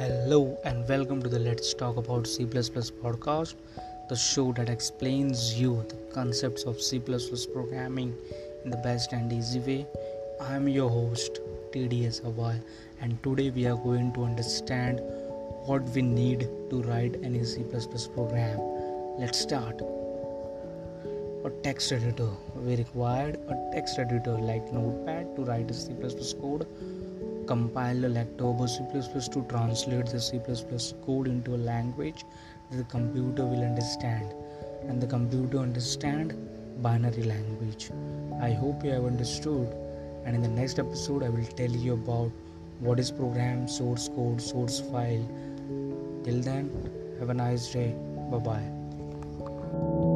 Hello and welcome to the Let's Talk About C podcast, the show that explains you the concepts of C programming in the best and easy way. I am your host TDS Awal and today we are going to understand what we need to write any C program. Let's start. A text editor. We required a text editor like Notepad to write a C code compiler like Turbo C++ to translate the C++ code into a language that the computer will understand and the computer understand binary language. I hope you have understood and in the next episode I will tell you about what is program, source code, source file. Till then, have a nice day. Bye bye.